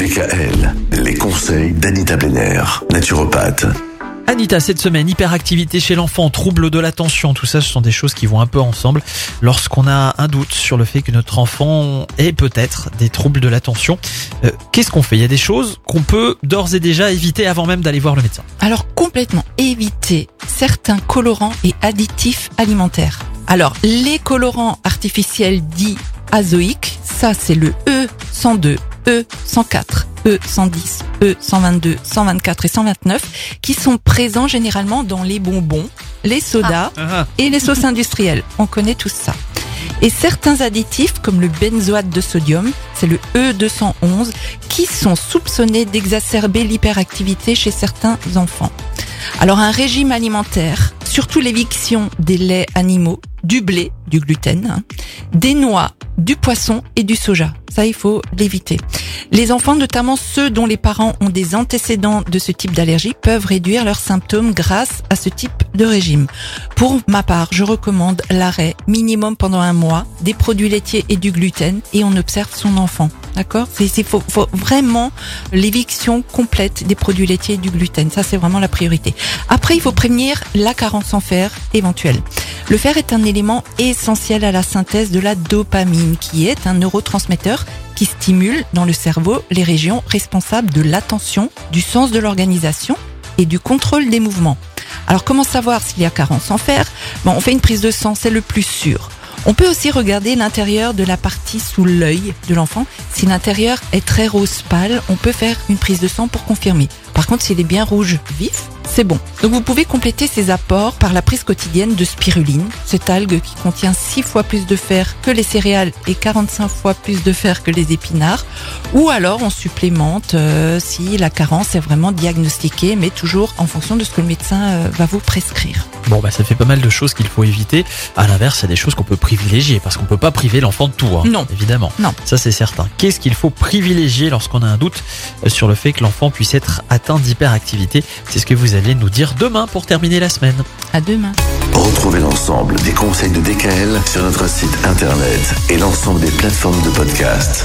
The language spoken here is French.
DKL, les conseils d'Anita Benner, naturopathe. Anita, cette semaine, hyperactivité chez l'enfant, trouble de l'attention, tout ça, ce sont des choses qui vont un peu ensemble lorsqu'on a un doute sur le fait que notre enfant ait peut-être des troubles de l'attention. Euh, Qu'est-ce qu'on fait? Il y a des choses qu'on peut d'ores et déjà éviter avant même d'aller voir le médecin. Alors complètement éviter certains colorants et additifs alimentaires. Alors les colorants artificiels dits azoïques, ça c'est le E E102, E104, E110, E122, 124 et 129 qui sont présents généralement dans les bonbons, les sodas et les sauces industrielles. On connaît tout ça. Et certains additifs comme le benzoate de sodium, c'est le E211, qui sont soupçonnés d'exacerber l'hyperactivité chez certains enfants. Alors un régime alimentaire, surtout l'éviction des laits animaux, du blé, du gluten, hein, des noix, du poisson et du soja. Ça, il faut l'éviter. Les enfants, notamment ceux dont les parents ont des antécédents de ce type d'allergie, peuvent réduire leurs symptômes grâce à ce type de régime. Pour ma part, je recommande l'arrêt minimum pendant un mois des produits laitiers et du gluten et on observe son enfant. D'accord? C'est faut vraiment l'éviction complète des produits laitiers et du gluten. Ça, c'est vraiment la priorité. Après, il faut prévenir la carence en fer éventuelle. Le fer est un élément essentiel à la synthèse de la dopamine, qui est un neurotransmetteur qui stimule dans le cerveau les régions responsables de l'attention, du sens de l'organisation et du contrôle des mouvements. Alors comment savoir s'il y a carence en fer? On fait une prise de sang, c'est le plus sûr. On peut aussi regarder l'intérieur de la partie sous l'œil de l'enfant. Si l'intérieur est très rose pâle, on peut faire une prise de sang pour confirmer. Par contre, s'il est bien rouge vif, c'est bon. Donc vous pouvez compléter ces apports par la prise quotidienne de spiruline, cette algue qui contient 6 fois plus de fer que les céréales et 45 fois plus de fer que les épinards. Ou alors on supplémente euh, si la carence est vraiment diagnostiquée, mais toujours en fonction de ce que le médecin euh, va vous prescrire. Bon, bah ça fait pas mal de choses qu'il faut éviter. À l'inverse, il y a des choses qu'on peut privilégier parce qu'on peut pas priver l'enfant de tout. hein, Non. Évidemment. Non. Ça, c'est certain. Qu'est-ce qu'il faut privilégier lorsqu'on a un doute euh, sur le fait que l'enfant puisse être atteint d'hyperactivité? C'est ce que vous allez nous dire demain pour terminer la semaine. À demain. Retrouvez l'ensemble des conseils de DKL sur notre site internet et l'ensemble des plateformes de podcast.